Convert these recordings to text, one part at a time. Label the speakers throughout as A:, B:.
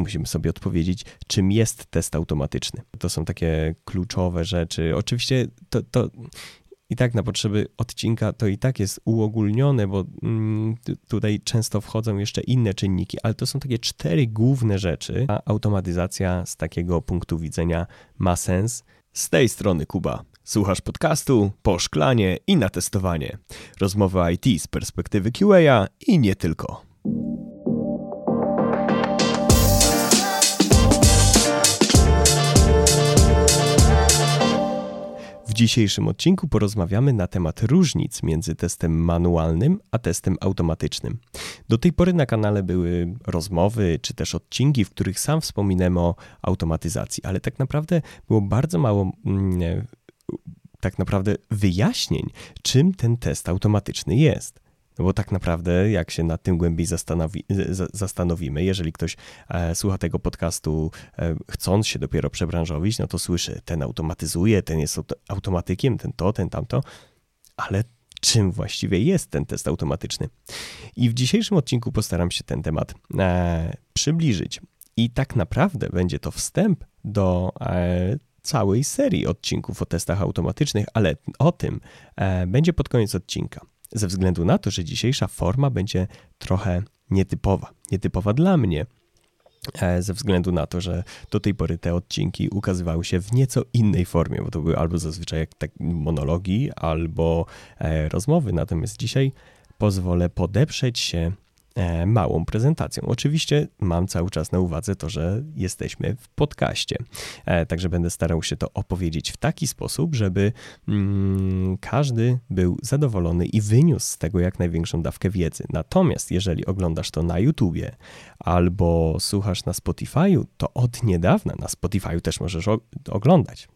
A: Musimy sobie odpowiedzieć, czym jest test automatyczny. To są takie kluczowe rzeczy. Oczywiście to, to i tak na potrzeby odcinka to i tak jest uogólnione, bo mm, tutaj często wchodzą jeszcze inne czynniki, ale to są takie cztery główne rzeczy. A automatyzacja z takiego punktu widzenia ma sens. Z tej strony Kuba. Słuchasz podcastu, poszklanie i na testowanie. Rozmowy IT z perspektywy QA i nie tylko. Dzisiejszym odcinku porozmawiamy na temat różnic między testem manualnym a testem automatycznym. Do tej pory na kanale były rozmowy czy też odcinki, w których sam wspominałem o automatyzacji, ale tak naprawdę było bardzo mało mm, tak naprawdę wyjaśnień, czym ten test automatyczny jest. No bo tak naprawdę, jak się nad tym głębiej zastanowi, zastanowimy, jeżeli ktoś e, słucha tego podcastu e, chcąc się dopiero przebranżowić, no to słyszy, ten automatyzuje, ten jest automatykiem, ten to, ten tamto, ale czym właściwie jest ten test automatyczny? I w dzisiejszym odcinku postaram się ten temat e, przybliżyć. I tak naprawdę będzie to wstęp do e, całej serii odcinków o testach automatycznych, ale o tym e, będzie pod koniec odcinka ze względu na to, że dzisiejsza forma będzie trochę nietypowa. Nietypowa dla mnie, e, ze względu na to, że do tej pory te odcinki ukazywały się w nieco innej formie, bo to były albo zazwyczaj jak tak monologi, albo e, rozmowy. Natomiast dzisiaj pozwolę podeprzeć się małą prezentacją. Oczywiście mam cały czas na uwadze to, że jesteśmy w podcaście, e, także będę starał się to opowiedzieć w taki sposób, żeby mm, każdy był zadowolony i wyniósł z tego jak największą dawkę wiedzy. Natomiast jeżeli oglądasz to na YouTubie albo słuchasz na Spotify'u, to od niedawna na Spotify'u też możesz oglądać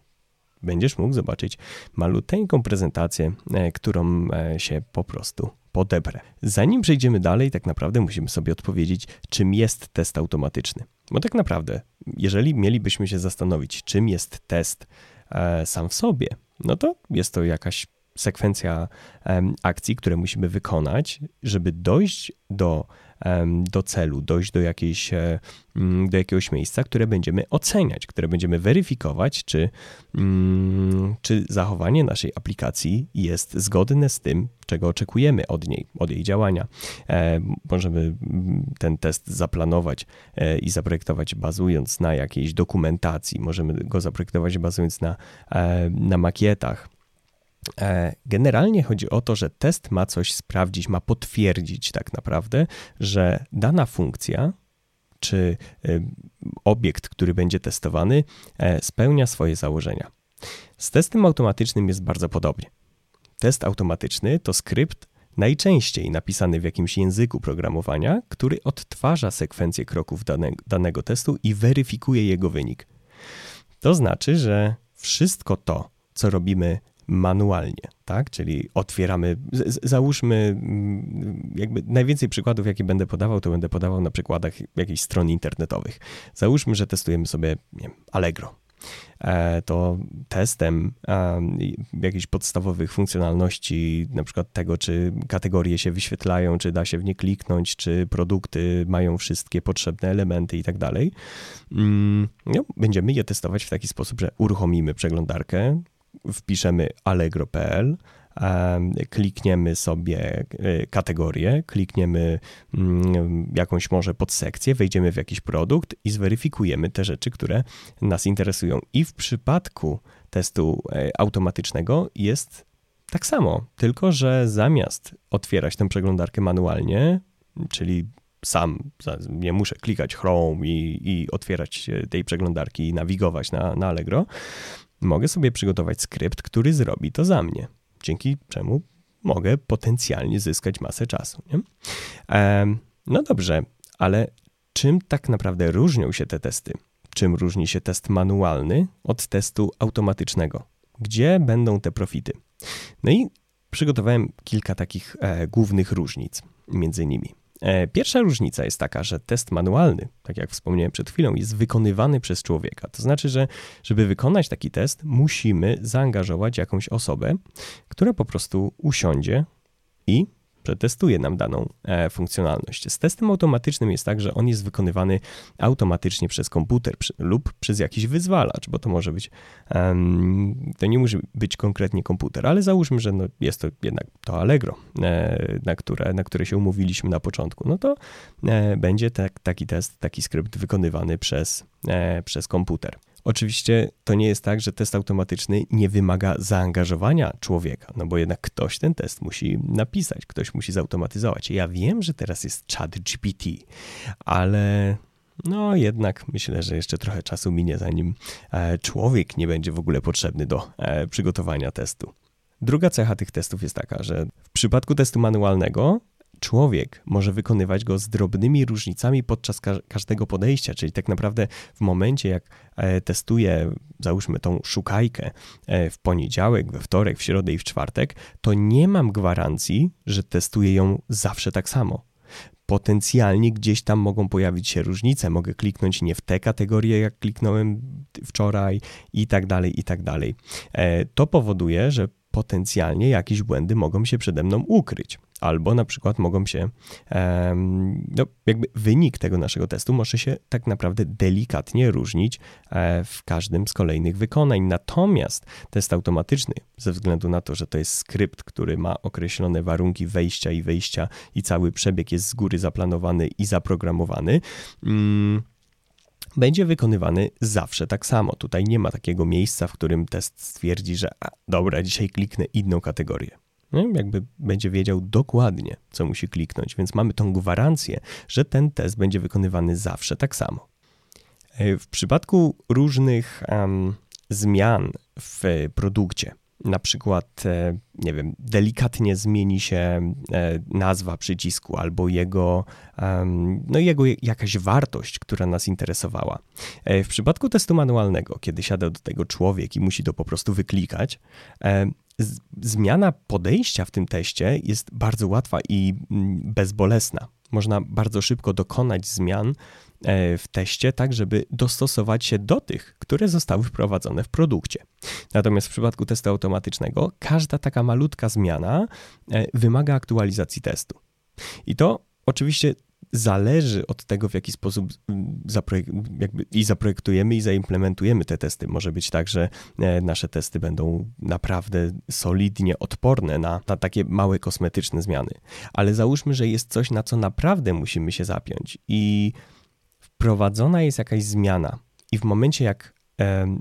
A: będziesz mógł zobaczyć maluteńką prezentację, e, którą się po prostu podebrę. Zanim przejdziemy dalej, tak naprawdę musimy sobie odpowiedzieć, czym jest test automatyczny. Bo tak naprawdę, jeżeli mielibyśmy się zastanowić, czym jest test e, sam w sobie, no to jest to jakaś sekwencja e, akcji, które musimy wykonać, żeby dojść do do celu, dojść do, jakiejś, e, mm, do jakiegoś miejsca, które będziemy oceniać, które będziemy weryfikować, czy, mm, czy zachowanie naszej aplikacji jest zgodne z tym, czego oczekujemy od niej, od jej działania. E, możemy mm, ten test zaplanować e, i zaprojektować bazując na jakiejś dokumentacji, możemy go zaprojektować bazując na, na makietach, generalnie chodzi o to, że test ma coś sprawdzić, ma potwierdzić tak naprawdę, że dana funkcja czy e, obiekt, który będzie testowany, e, spełnia swoje założenia. Z testem automatycznym jest bardzo podobnie. Test automatyczny to skrypt najczęściej napisany w jakimś języku programowania, który odtwarza sekwencję kroków dane, danego testu i weryfikuje jego wynik. To znaczy, że wszystko to, co robimy manualnie, tak? Czyli otwieramy, załóżmy, mm, jakby najwięcej przykładów, jakie będę podawał, to będę podawał na przykładach jakichś stron internetowych. Załóżmy, że testujemy sobie nie wiem, Allegro. E, to testem jakichś podstawowych funkcjonalności, na przykład tego, czy kategorie się wyświetlają, czy da się w nie kliknąć, czy produkty mają wszystkie potrzebne elementy i tak dalej. Mm, no, będziemy je testować w taki sposób, że uruchomimy przeglądarkę, wpiszemy allegro.pl, klikniemy sobie e, kategorię, klikniemy mm, jakąś może podsekcję, wejdziemy w jakiś produkt i zweryfikujemy te rzeczy, które nas interesują. I w przypadku testu e, automatycznego jest tak samo, tylko że zamiast otwierać tę przeglądarkę manualnie, czyli sam nie muszę klikać Chrome i, i otwierać tej przeglądarki i nawigować na, na Allegro, mogę sobie przygotować skrypt, który zrobi to za mnie, dzięki czemu mogę potencjalnie zyskać masę czasu. Nie? no dobrze, ale czym tak naprawdę różnią się te testy? Czym różni się test manualny od testu automatycznego? Gdzie będą te profity? No i przygotowałem kilka takich e, głównych różnic między nimi. E, pierwsza różnica jest taka, że test manualny, tak jak wspomniałem przed chwilą, jest wykonywany przez człowieka. To znaczy, że żeby wykonać taki test, musimy zaangażować jakąś osobę, która po prostu usiądzie i przetestuje nam daną e, funkcjonalność. Z testem automatycznym jest tak, że on jest wykonywany automatycznie przez komputer lub przez jakiś wyzwalacz, bo to może być, to nie musi być konkretnie komputer, ale załóżmy, że no jest to jednak to Allegro, e, na, które, na które się umówiliśmy na początku, no to e, będzie tak, taki test, taki skrypt wykonywany przez, przez komputer. Oczywiście to nie jest tak, że test automatyczny nie wymaga zaangażowania człowieka, no bo jednak ktoś ten test musi napisać, ktoś musi zautomatyzować. Ja wiem, że teraz jest chat GPT, ale no jednak myślę, że jeszcze trochę czasu minie, zanim e, człowiek nie będzie w ogóle potrzebny do e, przygotowania testu. Druga cecha tych testów jest taka, że w przypadku testu manualnego człowiek może wykonywać go z drobnymi różnicami podczas ka każdego podejścia, czyli tak naprawdę w momencie, jak e, testuję, załóżmy tą szukajkę e, w poniedziałek, we wtorek, w środę i w czwartek, to nie mam gwarancji, że testuję ją zawsze tak samo potencjalnie gdzieś tam mogą pojawić się różnice. Mogę kliknąć nie w te kategorie, jak kliknąłem wczoraj, i tak dalej, i tak dalej. E, to powoduje, że potencjalnie jakieś błędy mogą się przede mną ukryć albo na przykład mogą się, no jakby wynik tego naszego testu może się tak naprawdę delikatnie różnić e, w każdym z kolejnych wykonań. Natomiast test automatyczny, ze względu na to, że to jest skrypt, który ma określone warunki wejścia i wyjścia i cały przebieg jest z góry zaplanowany i zaprogramowany, mm, będzie wykonywany zawsze tak samo. Tutaj nie ma takiego miejsca, w którym test stwierdzi, że a, dobra, dzisiaj kliknę inną kategorię. No, jakby będzie wiedział dokładnie, co musi kliknąć, więc mamy tą gwarancję, że ten test będzie wykonywany zawsze tak samo. E, w przypadku różnych um, zmian w produkcie, na przykład, e, nie wiem, delikatnie zmieni się e, nazwa przycisku albo jego, no jego jakaś wartość, która nas interesowała. W przypadku testu manualnego, kiedy siada do tego człowiek i musi to po prostu wyklikać, zmiana podejścia w tym teście jest bardzo łatwa i mm, bezbolesna. Można bardzo szybko dokonać zmian e, w teście, tak żeby dostosować się do tych, które zostały wprowadzone w produkcie. Natomiast w przypadku testu automatycznego każda taka malutka zmiana e, wymaga aktualizacji testu. I to oczywiście zależy od tego, w jaki sposób i zaprojektujemy i zaimplementujemy te testy. Może być tak, że e, nasze testy będą naprawdę solidnie odporne na, na takie małe kosmetyczne zmiany. Ale załóżmy, że jest coś, na co naprawdę musimy się zapiąć i wprowadzona jest jakaś zmiana. I w momencie, jak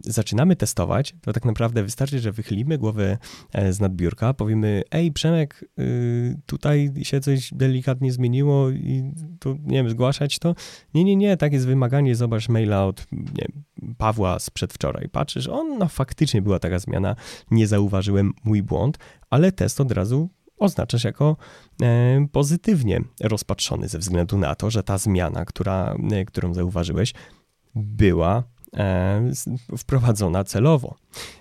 A: zaczynamy testować, to tak naprawdę wystarczy, że wychylimy głowę e, z nadbiórka, powiemy, ej Przemek, y, tutaj się coś delikatnie zmieniło i tu, nie wiem, zgłaszać to? Nie, nie, nie, tak jest wymaganie, zobacz maila od nie, Pawła z przedwczoraj. Patrzysz, on, no faktycznie była taka zmiana, nie zauważyłem mój błąd, ale test od razu oznaczasz jako e, pozytywnie rozpatrzony ze względu na to, że ta zmiana, która, e, którą zauważyłeś, była wprowadzona celowo.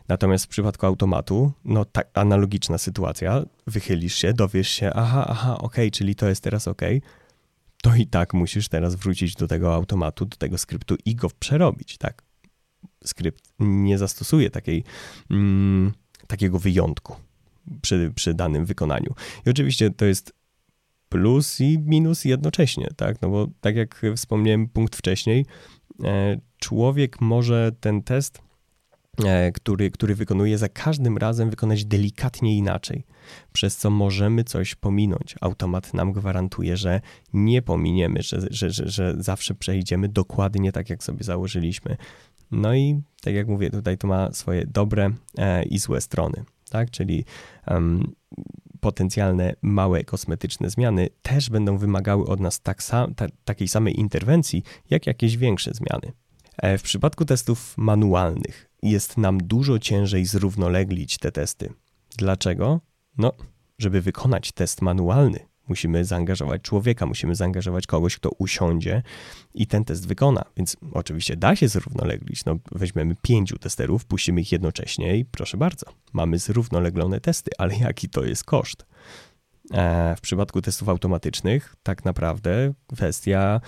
A: Natomiast w przypadku automatu, no tak analogiczna sytuacja, wychylisz się, dowiesz się, aha, aha, ok, czyli to jest teraz ok, to i tak musisz teraz wrócić do tego automatu, do tego skryptu i go przerobić, tak? Skrypt nie zastosuje takiej, mm, takiego wyjątku przy, przy danym wykonaniu. I oczywiście to jest plus i minus jednocześnie, tak? No bo tak jak wspomniałem punkt wcześniej, E, człowiek może ten test, e, który, który wykonuje, za każdym razem wykonać delikatnie inaczej, przez co możemy coś pominąć. Automat nam gwarantuje, że nie pominiemy, że, że, że, że zawsze przejdziemy dokładnie tak, jak sobie założyliśmy. No i tak jak mówię, tutaj to ma swoje dobre e, i złe strony, tak? Czyli um, potencjalne małe kosmetyczne zmiany też będą wymagały od nas tak ta, takiej samej interwencji, jak jakieś większe zmiany. E, w przypadku testów manualnych jest nam dużo ciężej zrównoleglić te testy. Dlaczego? No, żeby wykonać test manualny, Musimy zaangażować człowieka, musimy zaangażować kogoś, kto usiądzie i ten test wykona. Więc oczywiście da się zrównoleglić. No, weźmiemy pięciu testerów, puścimy ich jednocześnie i proszę bardzo, mamy zrównoleglone testy, ale jaki to jest koszt? W przypadku testów automatycznych tak naprawdę kwestia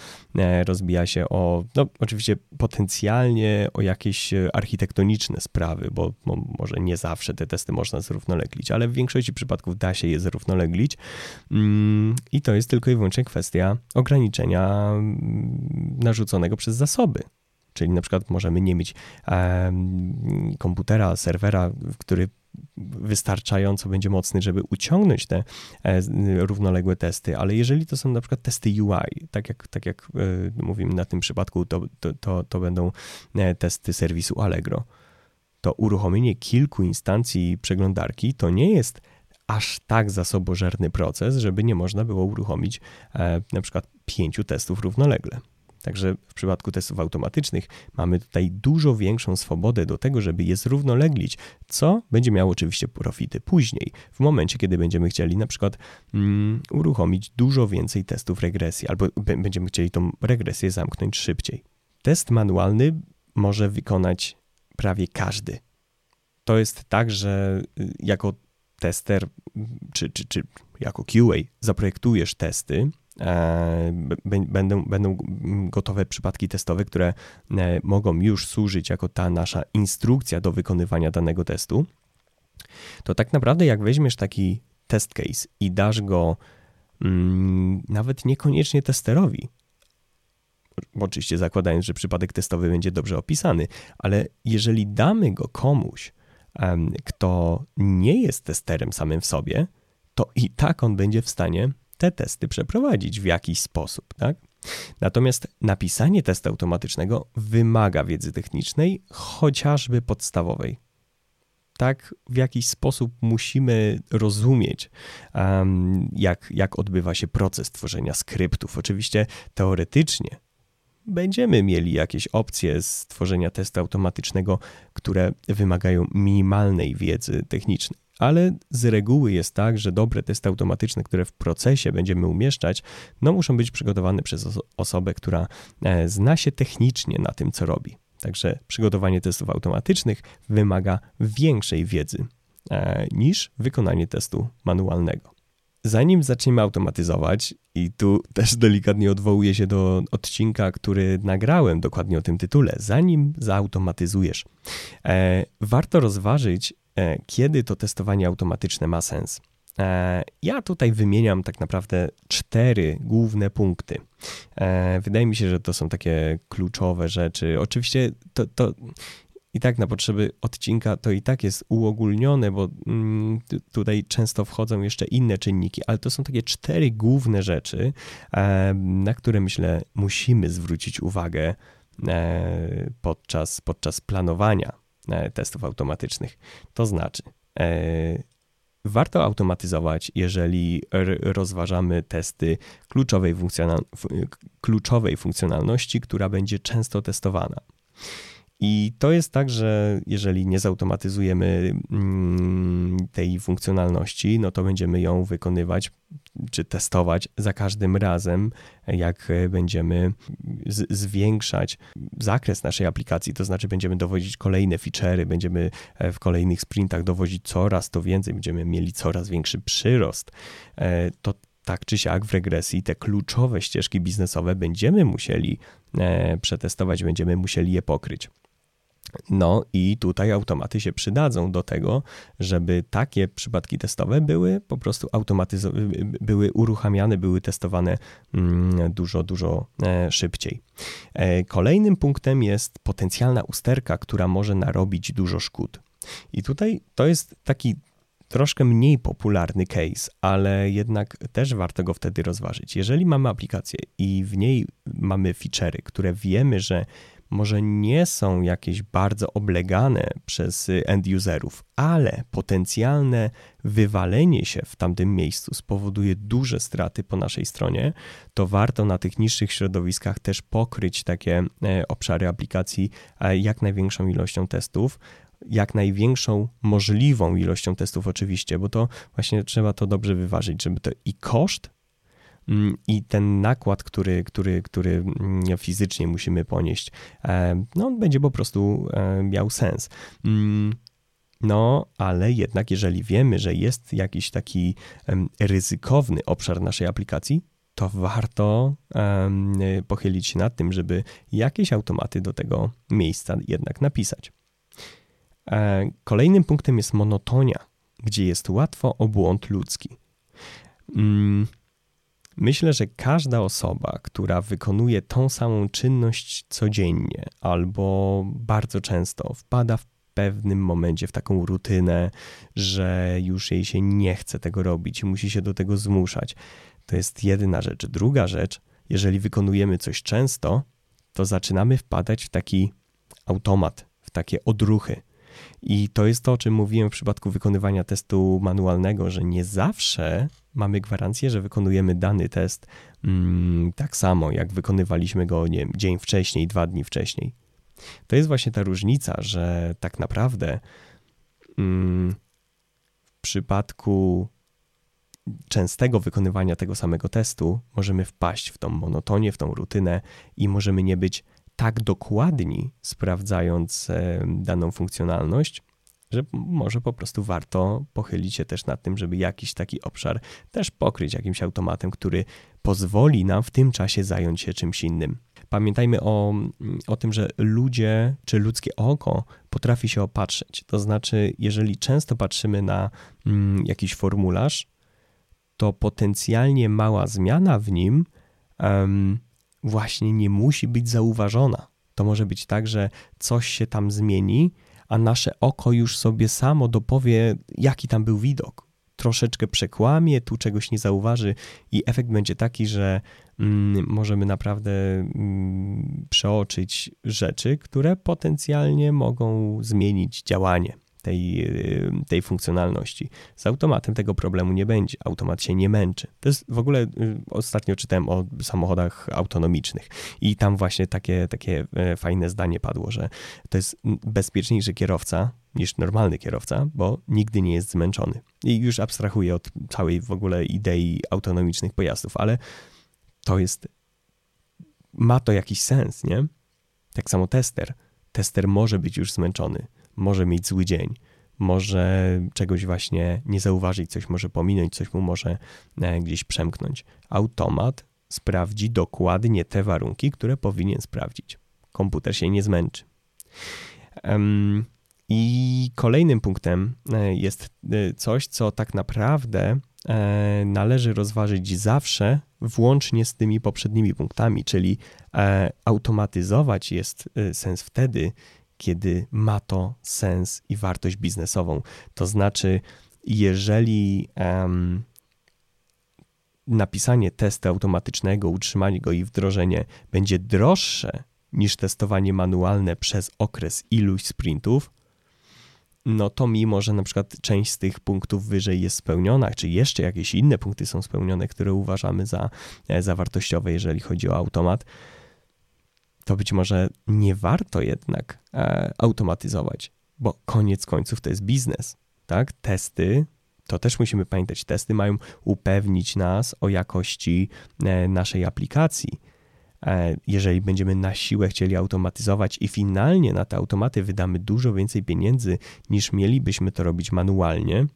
A: rozbija się o, no oczywiście potencjalnie o jakieś architektoniczne sprawy, bo, bo może nie zawsze te testy można zrównoleglić, ale w większości przypadków da się je zrównoleglić mm, i to jest tylko i wyłącznie kwestia ograniczenia mm, narzuconego przez zasoby. Czyli na przykład możemy nie mieć komputera, serwera, który wystarczająco będzie mocny, żeby uciągnąć te e, równoległe testy, ale jeżeli to są na przykład testy UI, tak jak, tak jak e, mówimy na tym przypadku, to, to, to, to będą e, testy serwisu Allegro, to uruchomienie kilku instancji przeglądarki to nie jest aż tak zasobożerny proces, żeby nie można było uruchomić na przykład pięciu testów równolegle. Także w przypadku testów automatycznych mamy tutaj dużo większą swobodę do tego, żeby je zrównoleglić, co będzie miało oczywiście profity później, w momencie, kiedy będziemy chcieli na przykład mm, uruchomić dużo więcej testów regresji, albo będziemy chcieli tą regresję zamknąć szybciej. Test manualny może wykonać prawie każdy. To jest tak, że y, jako tester, czy, czy, czy jako QA zaprojektujesz testy, będą, będą gotowe przypadki testowe, które e, mogą już służyć jako ta nasza instrukcja do wykonywania danego testu, to tak naprawdę jak weźmiesz taki test case i dasz go mm, nawet niekoniecznie testerowi, oczywiście zakładając, że przypadek testowy będzie dobrze opisany, ale jeżeli damy go komuś, kto nie jest testerem samym w sobie, to i tak on będzie w stanie te testy przeprowadzić w jakiś sposób, tak? Natomiast napisanie testu automatycznego wymaga wiedzy technicznej, chociażby podstawowej. Tak, w jakiś sposób musimy rozumieć, um, jak, jak odbywa się proces tworzenia skryptów. Oczywiście teoretycznie będziemy mieli jakieś opcje stworzenia testu automatycznego, które wymagają minimalnej wiedzy technicznej ale z reguły jest tak, że dobre testy automatyczne, które w procesie będziemy umieszczać, no muszą być przygotowane przez oso osobę, która e, zna się technicznie na tym, co robi. Także przygotowanie testów automatycznych wymaga większej wiedzy e, niż wykonanie testu manualnego. Zanim zaczniemy automatyzować, i tu też delikatnie odwołuję się do odcinka, który nagrałem dokładnie o tym tytule, zanim zautomatyzujesz, e, warto rozważyć, E, kiedy to testowanie automatyczne ma sens. E, ja tutaj wymieniam tak naprawdę cztery główne punkty. E, wydaje mi się, że to są takie kluczowe rzeczy. Oczywiście to, to i tak na potrzeby odcinka to i tak jest uogólnione, bo mm, tutaj często wchodzą jeszcze inne czynniki, ale to są takie cztery główne rzeczy, na które myślę musimy zwrócić uwagę podczas, podczas planowania E, testów automatycznych. To znaczy, e, warto automatyzować, jeżeli rozważamy testy kluczowej, funkcjonal kluczowej funkcjonalności, która będzie często testowana. I to jest tak, że jeżeli nie zautomatyzujemy mm, tej funkcjonalności, no to będziemy ją wykonywać czy testować za każdym razem, jak będziemy zwiększać zakres naszej aplikacji, to znaczy będziemy dowodzić kolejne feature'y, będziemy e, w kolejnych sprintach dowodzić coraz to więcej, będziemy mieli coraz większy przyrost, e, to tak czy siak w regresji te kluczowe ścieżki biznesowe będziemy musieli e, przetestować, będziemy musieli je pokryć. No i tutaj automaty się przydadzą do tego, żeby takie przypadki testowe były po prostu automatyzowane, były uruchamiane, były testowane mm, dużo, dużo e, szybciej. E, kolejnym punktem jest potencjalna usterka, która może narobić dużo szkód. I tutaj to jest taki troszkę mniej popularny case, ale jednak też warto go wtedy rozważyć. Jeżeli mamy aplikację i w niej mamy feature'y, które wiemy, że może nie są jakieś bardzo oblegane przez end-userów, ale potencjalne wywalenie się w tamtym miejscu spowoduje duże straty po naszej stronie, to warto na tych niższych środowiskach też pokryć takie e, obszary aplikacji e, jak największą ilością testów, jak największą możliwą ilością testów oczywiście, bo to właśnie trzeba to dobrze wyważyć, żeby to i koszt i ten nakład, który, który, który mm, fizycznie musimy ponieść, e, no, on będzie po prostu e, miał sens. Mm, No, ale jednak, jeżeli wiemy, że jest jakiś taki ryzykowny obszar naszej aplikacji, to warto pochylić się nad tym, żeby jakieś automaty do tego miejsca jednak napisać. E, kolejnym punktem jest monotonia, gdzie jest łatwo o błąd ludzki. Mm, myślę, że każda osoba, która wykonuje tą samą czynność codziennie albo bardzo często, wpada w pewnym momencie w taką rutynę, że już jej się nie chce tego robić i musi się do tego zmuszać. To jest jedyna rzecz. Druga rzecz, jeżeli wykonujemy coś często, to zaczynamy wpadać w taki automat, w takie odruchy. I to jest to, o czym mówiłem w przypadku wykonywania testu manualnego, że nie zawsze mamy gwarancję, że wykonujemy dany test mm, tak samo, jak wykonywaliśmy go nie dzień wcześniej, dwa dni wcześniej. To jest właśnie ta różnica, że tak naprawdę mm, w przypadku częstego wykonywania tego samego testu możemy wpaść w tą monotonię, w tą rutynę i możemy nie być tak dokładni, sprawdzając e, daną funkcjonalność, że może po prostu warto pochylić się też nad tym, żeby jakiś taki obszar też pokryć jakimś automatem, który pozwoli nam w tym czasie zająć się czymś innym. Pamiętajmy o, o tym, że ludzie czy ludzkie oko potrafi się opatrzyć. To znaczy, jeżeli często patrzymy na mm, jakiś formularz, to potencjalnie mała zmiana w nim um, właśnie nie musi być zauważona. To może być tak, że coś się tam zmieni, a nasze oko już sobie samo dopowie, jaki tam był widok. Troszeczkę przekłamie, tu czegoś nie zauważy, i efekt będzie taki, że mm, możemy naprawdę mm, przeoczyć rzeczy, które potencjalnie mogą zmienić działanie tej, y, tej funkcjonalności. Z automatem tego problemu nie będzie. Automat się nie męczy. To jest w ogóle, y, ostatnio czytałem o samochodach autonomicznych i tam właśnie takie, takie e, fajne zdanie padło, że to jest bezpieczniejszy kierowca niż normalny kierowca, bo nigdy nie jest zmęczony. I już abstrahuję od całej w ogóle idei autonomicznych pojazdów, ale to jest, ma to jakiś sens, nie? Tak samo tester. Tester może być już zmęczony może mieć zły dzień, może czegoś właśnie nie zauważyć, coś może pominąć, coś mu może e, gdzieś przemknąć. Automat sprawdzi dokładnie te warunki, które powinien sprawdzić. Komputer się nie zmęczy. I kolejnym punktem e, jest e, coś, co tak naprawdę należy rozważyć zawsze, włącznie z tymi poprzednimi punktami, czyli automatyzować jest sens wtedy, kiedy ma to sens i wartość biznesową. To znaczy, jeżeli um, napisanie testu automatycznego, utrzymanie go i wdrożenie będzie droższe niż testowanie manualne przez okres iluś sprintów, no to mimo, że na przykład część z tych punktów wyżej jest spełniona, czy jeszcze jakieś inne punkty są spełnione, które uważamy za, e, za wartościowe, jeżeli chodzi o automat, to być może nie warto jednak e, automatyzować, bo koniec końców to jest biznes, tak? Testy, to też musimy pamiętać, testy mają upewnić nas o jakości e, naszej aplikacji. E, jeżeli będziemy na siłę chcieli automatyzować i finalnie na te automaty wydamy dużo więcej pieniędzy niż mielibyśmy to robić manualnie,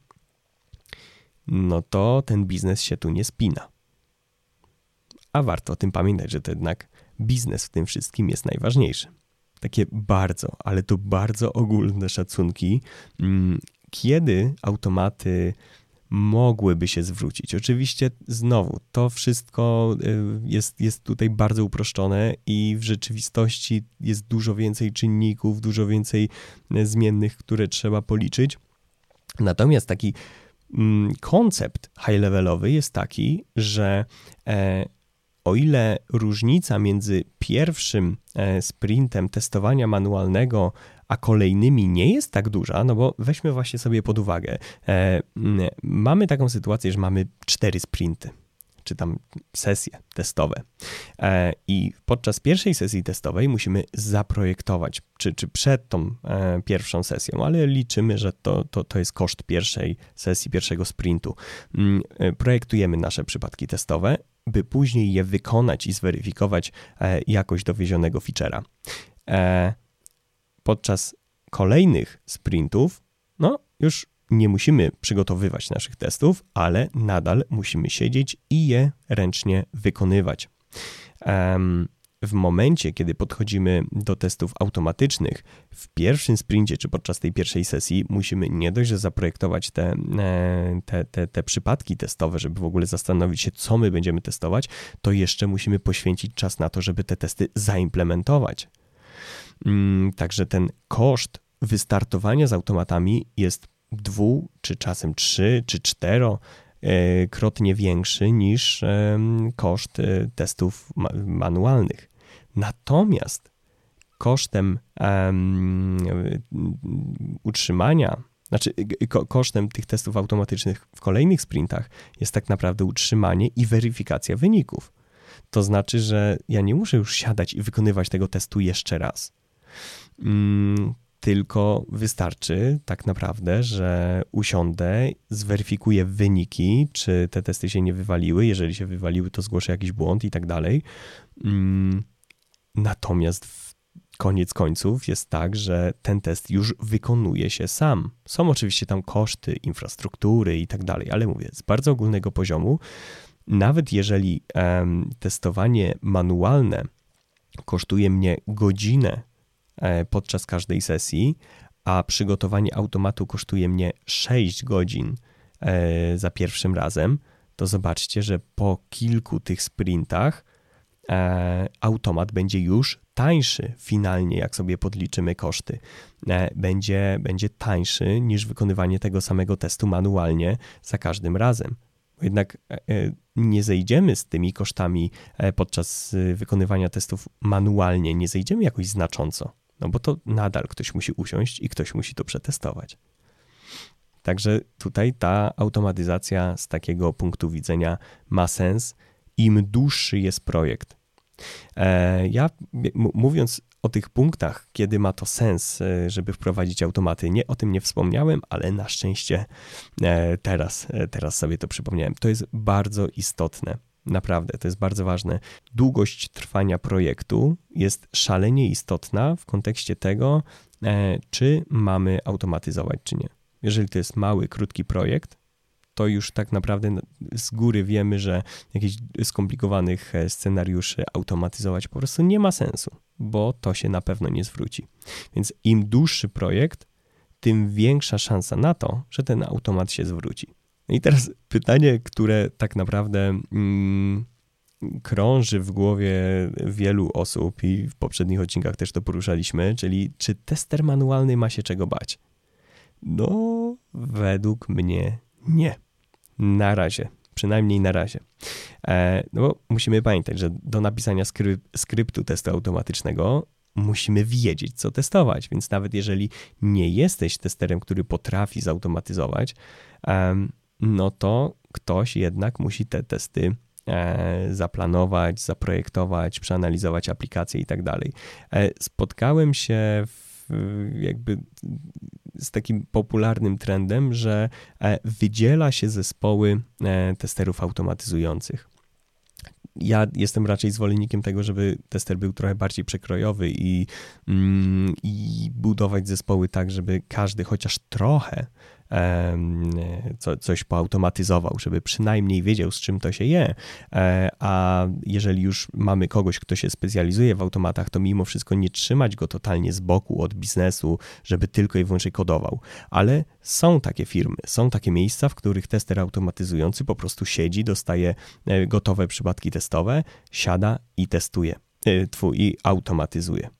A: no to ten biznes się tu nie spina. A warto o tym pamiętać, że to jednak biznes w tym wszystkim jest najważniejszy. Takie bardzo, ale to bardzo ogólne szacunki, mm, kiedy automaty mogłyby się zwrócić. Oczywiście znowu, to wszystko y, jest, jest tutaj bardzo uproszczone i w rzeczywistości jest dużo więcej czynników, dużo więcej y, zmiennych, które trzeba policzyć. Natomiast taki mm, koncept high-levelowy jest taki, że e, o ile różnica między pierwszym e, sprintem testowania manualnego a kolejnymi nie jest tak duża, no bo weźmy właśnie sobie pod uwagę, e, mamy taką sytuację, że mamy cztery sprinty czy tam sesje testowe. E, I podczas pierwszej sesji testowej musimy zaprojektować, czy, czy przed tą pierwszą sesją, ale liczymy, że to, to, to jest koszt pierwszej sesji, pierwszego sprintu. Mm, projektujemy nasze przypadki testowe by później je wykonać i zweryfikować e, jakość dowiezionego feature'a. E, podczas kolejnych sprintów no już nie musimy przygotowywać naszych testów, ale nadal musimy siedzieć i je ręcznie wykonywać. Um, w momencie, kiedy podchodzimy do testów automatycznych, w pierwszym sprincie czy podczas tej pierwszej sesji musimy nie dość, że zaprojektować te, e, te, te, te przypadki testowe, żeby w ogóle zastanowić się, co my będziemy testować, to jeszcze musimy poświęcić czas na to, żeby te testy zaimplementować. Mm, także ten koszt wystartowania z automatami jest dwu, czy czasem trzy, czy cztero E, krotnie większy niż koszt e, testów manualnych. Natomiast kosztem um, utrzymania, znaczy ko kosztem tych testów automatycznych w kolejnych sprintach jest tak naprawdę utrzymanie i weryfikacja wyników. To znaczy, że ja nie muszę już siadać i wykonywać tego testu jeszcze raz. Mm, tylko wystarczy tak naprawdę, że usiądę, zweryfikuję wyniki, czy te testy się nie wywaliły. Jeżeli się wywaliły, to zgłoszę jakiś błąd i tak dalej. Mm, natomiast w koniec końców jest tak, że ten test już wykonuje się sam. Są oczywiście tam koszty infrastruktury i tak dalej, ale mówię, z bardzo ogólnego poziomu, nawet jeżeli um, testowanie manualne kosztuje mnie godzinę E, podczas każdej sesji, a przygotowanie automatu kosztuje mnie 6 godzin e, za pierwszym razem, to zobaczcie, że po kilku tych sprintach automat będzie już tańszy finalnie, jak sobie podliczymy koszty. Będzie, będzie tańszy niż wykonywanie tego samego testu manualnie za każdym razem. Jednak nie zejdziemy z tymi kosztami podczas wykonywania testów manualnie, nie zejdziemy jakoś znacząco. No bo to nadal ktoś musi usiąść i ktoś musi to przetestować. Także tutaj ta automatyzacja z takiego punktu widzenia ma sens, im dłuższy jest projekt. E, ja mówiąc o tych punktach, kiedy ma to sens, e, żeby wprowadzić automaty, nie o tym nie wspomniałem, ale na szczęście e, teraz, teraz sobie to przypomniałem. To jest bardzo istotne. Naprawdę, to jest bardzo ważne. Długość trwania projektu jest szalenie istotna w kontekście tego, czy mamy automatyzować, czy nie. Jeżeli to jest mały, krótki projekt, to już tak naprawdę z góry wiemy, że jakichś skomplikowanych e, scenariuszy automatyzować po prostu nie ma sensu, bo to się na pewno nie zwróci. Więc im dłuższy projekt, tym większa szansa na to, że ten automat się zwróci. No i teraz pytanie, które tak naprawdę mm, krąży w głowie wielu osób i w poprzednich odcinkach też to poruszaliśmy, czyli czy tester manualny ma się czego bać? No, według mnie nie. Na razie. Przynajmniej na razie. E, no bo musimy pamiętać, że do napisania skryp skryptu testu automatycznego musimy wiedzieć, co testować. Więc nawet jeżeli nie jesteś testerem, który potrafi zautomatyzować, no to ktoś jednak musi te testy e, zaplanować, zaprojektować, przeanalizować aplikacje i tak dalej. E, spotkałem się w, jakby z takim popularnym trendem, że e, wydziela się zespoły testerów automatyzujących. Ja jestem raczej zwolennikiem tego, żeby tester był trochę bardziej przekrojowy i, mm, i budować zespoły tak, żeby każdy chociaż trochę co, coś poautomatyzował, żeby przynajmniej wiedział, z czym to się je. E, a jeżeli już mamy kogoś, kto się specjalizuje w automatach, to mimo wszystko nie trzymać go totalnie z boku od biznesu, żeby tylko i wyłącznie kodował. Ale są takie firmy, są takie miejsca, w których tester automatyzujący po prostu siedzi, dostaje e, gotowe przypadki testowe, siada i testuje, e, twój i automatyzuje.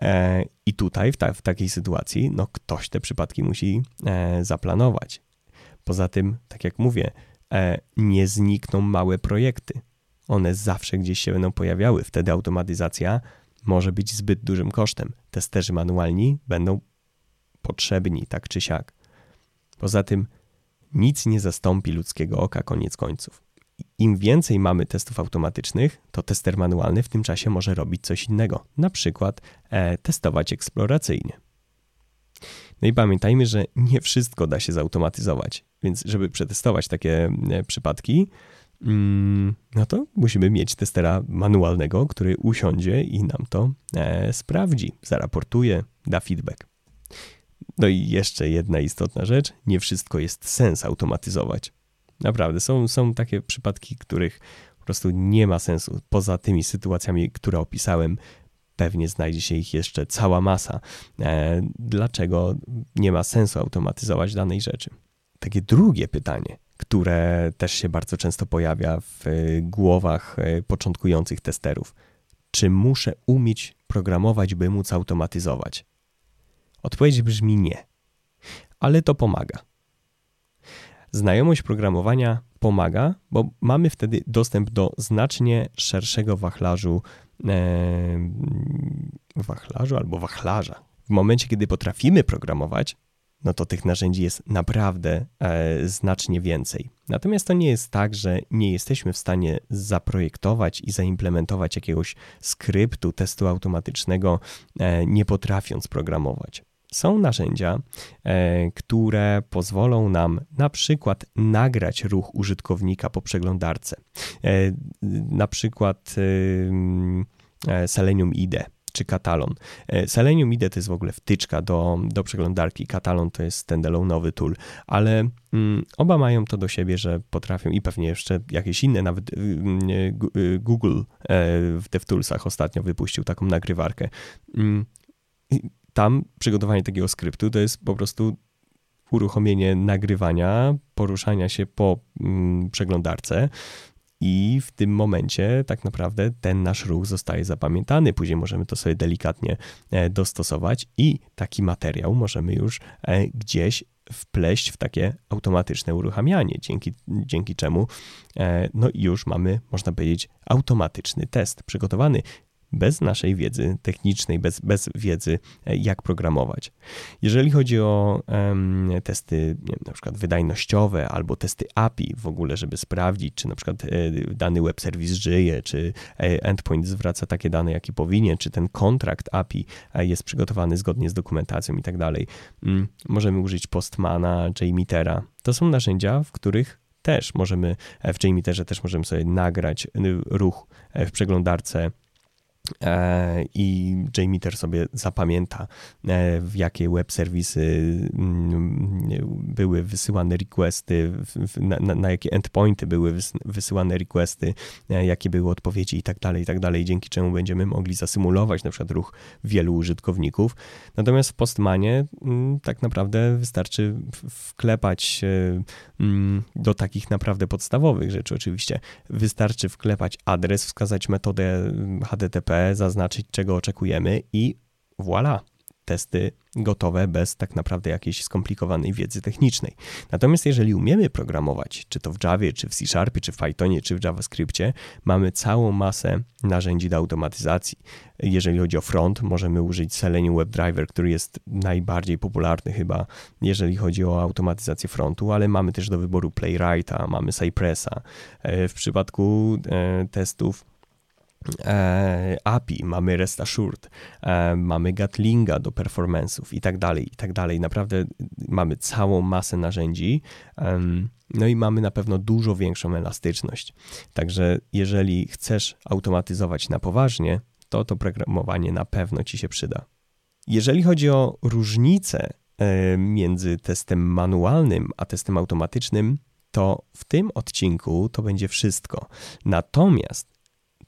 A: E, I tutaj, w, ta, w takiej sytuacji, no ktoś te przypadki musi e, zaplanować. Poza tym, tak jak mówię, e, nie znikną małe projekty. One zawsze gdzieś się będą pojawiały. Wtedy automatyzacja może być zbyt dużym kosztem. Testerzy manualni będą potrzebni, tak czy siak. Poza tym, nic nie zastąpi ludzkiego oka, koniec końców im więcej mamy testów automatycznych, to tester manualny w tym czasie może robić coś innego, na przykład e, testować eksploracyjnie. No i pamiętajmy, że nie wszystko da się zautomatyzować, więc żeby przetestować takie e, przypadki, mm, no to musimy mieć testera manualnego, który usiądzie i nam to e, sprawdzi, zaraportuje, da feedback. No i jeszcze jedna istotna rzecz, nie wszystko jest sens automatyzować. Naprawdę, są, są takie przypadki, których po prostu nie ma sensu. Poza tymi sytuacjami, które opisałem, pewnie znajdzie się ich jeszcze cała masa. E, dlaczego nie ma sensu automatyzować danej rzeczy? Takie drugie pytanie, które też się bardzo często pojawia w głowach e, początkujących testerów. Czy muszę umieć programować, by móc automatyzować? Odpowiedź brzmi nie, ale to pomaga. Znajomość programowania pomaga, bo mamy wtedy dostęp do znacznie szerszego wachlarzu, e, wachlarzu albo wachlarza. W momencie, kiedy potrafimy programować, no to tych narzędzi jest naprawdę e, znacznie więcej. Natomiast to nie jest tak, że nie jesteśmy w stanie zaprojektować i zaimplementować jakiegoś skryptu, testu automatycznego, e, nie potrafiąc programować. Są narzędzia, e, które pozwolą nam na przykład nagrać ruch użytkownika po przeglądarce. E, na przykład e, Selenium IDE czy Katalon. Selenium IDE to jest w ogóle wtyczka do, do przeglądarki, Katalon to jest standalone'owy tool, ale mm, oba mają to do siebie, że potrafią i pewnie jeszcze jakieś inne, nawet Google w DevToolsach ostatnio wypuścił taką nagrywarkę. Tam przygotowanie takiego skryptu to jest po prostu uruchomienie nagrywania, poruszania się po mm, przeglądarce. I w tym momencie tak naprawdę ten nasz ruch zostaje zapamiętany. Później możemy to sobie delikatnie e, dostosować i taki materiał możemy już e, gdzieś wpleść w takie automatyczne uruchamianie, dzięki, dzięki czemu e, no już mamy, można powiedzieć, automatyczny test przygotowany bez naszej wiedzy technicznej, bez, bez wiedzy, e, jak programować. Jeżeli chodzi o um, testy wiem, na przykład wydajnościowe albo testy API w ogóle, żeby sprawdzić, czy na przykład e, dany web serwis żyje, czy e, endpoint zwraca takie dane, jakie powinien, czy ten kontrakt API jest przygotowany zgodnie z dokumentacją i tak dalej. Mm, możemy użyć Postmana, JMeter'a. To są narzędzia, w których też możemy, w JMeterze też możemy sobie nagrać ruch w przeglądarce i JMeter sobie zapamięta, e, w jakie web serwisy mm, były wysyłane requesty, na, na, jakie endpointy były wysyłane requesty, e, jakie były odpowiedzi i tak dalej, i tak dalej, dzięki czemu będziemy mogli zasymulować na przykład ruch wielu użytkowników. Natomiast w Postmanie mm, tak naprawdę wystarczy wklepać mm, do takich naprawdę podstawowych rzeczy oczywiście, wystarczy wklepać adres, wskazać metodę HTTP, zaznaczyć czego oczekujemy i voilà, testy gotowe bez tak naprawdę jakiejś skomplikowanej wiedzy technicznej. Natomiast jeżeli umiemy programować, czy to w Javie, czy w C Sharpie, czy w Pythonie, czy w JavaScriptie, mamy całą masę narzędzi do automatyzacji. Jeżeli chodzi o front, możemy użyć Selenium WebDriver, który jest najbardziej popularny chyba, jeżeli chodzi o automatyzację frontu, ale mamy też do wyboru Playwrighta, mamy Cypressa. E, w przypadku e, testów API, mamy REST Assured, e, mamy Gatlinga do performance'ów i tak dalej, i tak dalej. Naprawdę mamy całą masę narzędzi, no i mamy na pewno dużo większą elastyczność. Także jeżeli chcesz automatyzować na poważnie, to to programowanie na pewno ci się przyda. Jeżeli chodzi o różnicę e, między testem manualnym a testem automatycznym, to w tym odcinku to będzie wszystko. Natomiast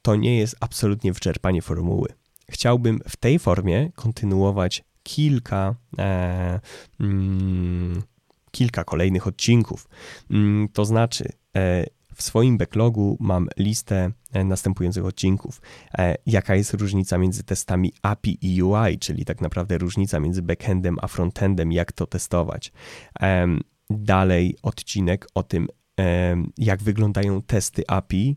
A: to nie jest absolutnie wyczerpanie formuły. Chciałbym w tej formie kontynuować kilka, e, mm, kilka kolejnych odcinków. Mm, to znaczy, e, w swoim backlogu mam listę e, następujących odcinków. E, jaka jest różnica między testami API i UI, czyli tak naprawdę różnica między backendem a frontendem, jak to testować. Dalej odcinek o tym, jak wyglądają testy API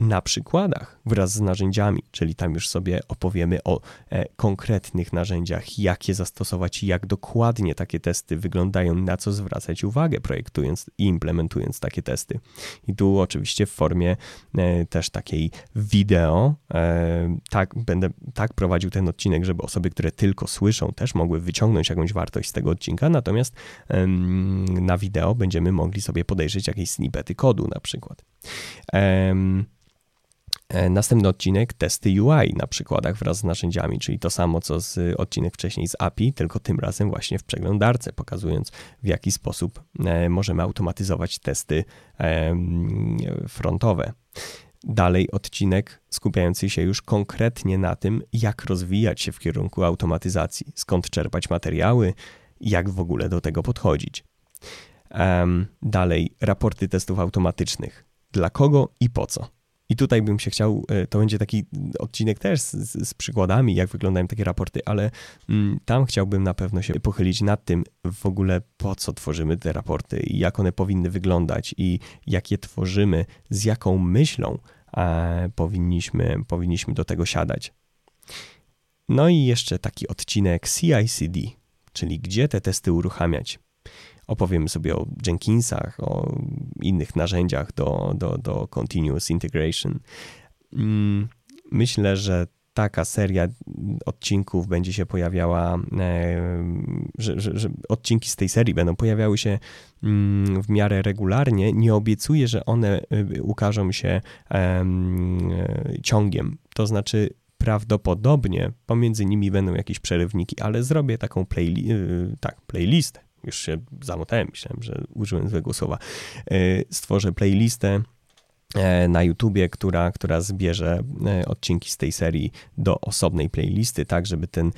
A: na przykładach wraz z narzędziami, czyli tam już sobie opowiemy o e, konkretnych narzędziach, jak je zastosować jak dokładnie takie testy wyglądają, na co zwracać uwagę, projektując i implementując takie testy. I tu oczywiście w formie e, też takiej wideo, tak będę tak prowadził ten odcinek, żeby osoby, które tylko słyszą, też mogły wyciągnąć jakąś wartość z tego odcinka, natomiast na wideo będziemy mogli sobie podejrzeć jakieś snippety kodu na przykład. E, następny odcinek testy UI na przykładach wraz z narzędziami, czyli to samo co z odcinek wcześniej z API, tylko tym razem właśnie w przeglądarce, pokazując w jaki sposób e, możemy automatyzować testy frontowe. Dalej odcinek skupiający się już konkretnie na tym, jak rozwijać się w kierunku automatyzacji, skąd czerpać materiały, jak w ogóle do tego podchodzić. Dalej raporty testów automatycznych. Dla kogo i po co? I tutaj bym się chciał, e, to będzie taki odcinek też z, z przykładami, jak wyglądają takie raporty, ale mm, tam chciałbym na pewno się pochylić nad tym w ogóle, po co tworzymy te raporty i jak one powinny wyglądać i jak je tworzymy, z jaką myślą e, powinniśmy, powinniśmy do tego siadać. No i jeszcze taki odcinek CI/CD, czyli gdzie te testy uruchamiać opowiemy sobie o Jenkinsach, o innych narzędziach do, do, do Continuous Integration. Mm, myślę, że taka seria odcinków będzie się pojawiała, e, że, że, że, odcinki z tej serii będą pojawiały się mm, w miarę regularnie. Nie obiecuję, że one e, ukażą się e, ciągiem. To znaczy, prawdopodobnie pomiędzy nimi będą jakieś przerywniki, ale zrobię taką playli tak, playlistę już się zamotałem, myślałem, że użyłem złego słowa, e, stworzę playlistę e, na YouTubie, która, która zbierze e, odcinki z tej serii do osobnej playlisty, tak żeby ten,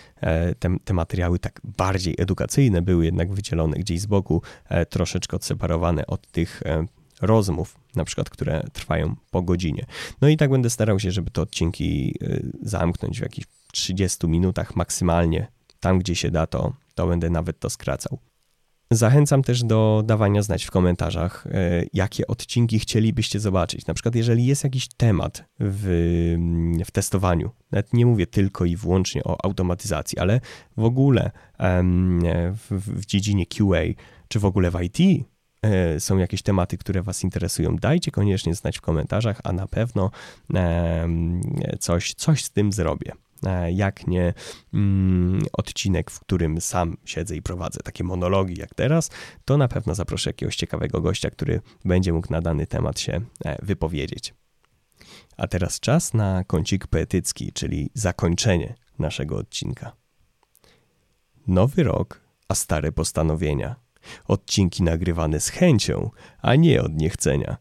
A: te, te materiały tak bardziej edukacyjne były jednak wydzielone gdzieś z boku, troszeczkę odseparowane od tych rozmów, na przykład, które trwają po godzinie. No i tak będę starał się, żeby te odcinki zamknąć w jakichś 30 minutach maksymalnie. Tam, gdzie się da, to, to będę nawet to skracał. Zachęcam też do dawania znać w komentarzach, e, jakie odcinki chcielibyście zobaczyć. Na przykład, jeżeli jest jakiś temat w, w testowaniu, nawet nie mówię tylko i wyłącznie o automatyzacji, ale w ogóle w, w dziedzinie QA, czy w ogóle w IT, e, są jakieś tematy, które Was interesują, dajcie koniecznie znać w komentarzach, a na pewno coś, coś z tym zrobię. E, jak nie mm, odcinek, w którym sam siedzę i prowadzę takie monologi jak teraz, to na pewno zaproszę jakiegoś ciekawego gościa, który będzie mógł na dany temat się e, wypowiedzieć. A teraz czas na kącik poetycki, czyli zakończenie naszego odcinka. Nowy rok, a stare postanowienia. Odcinki nagrywane z chęcią, a nie od niechcenia.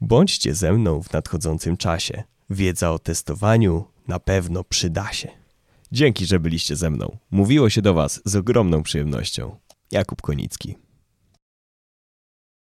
A: Bądźcie ze mną w nadchodzącym czasie. Wiedza o testowaniu, na pewno przyda się. Dzięki, że byliście ze mną. Mówiło się do Was z ogromną przyjemnością. Jakub Konicki.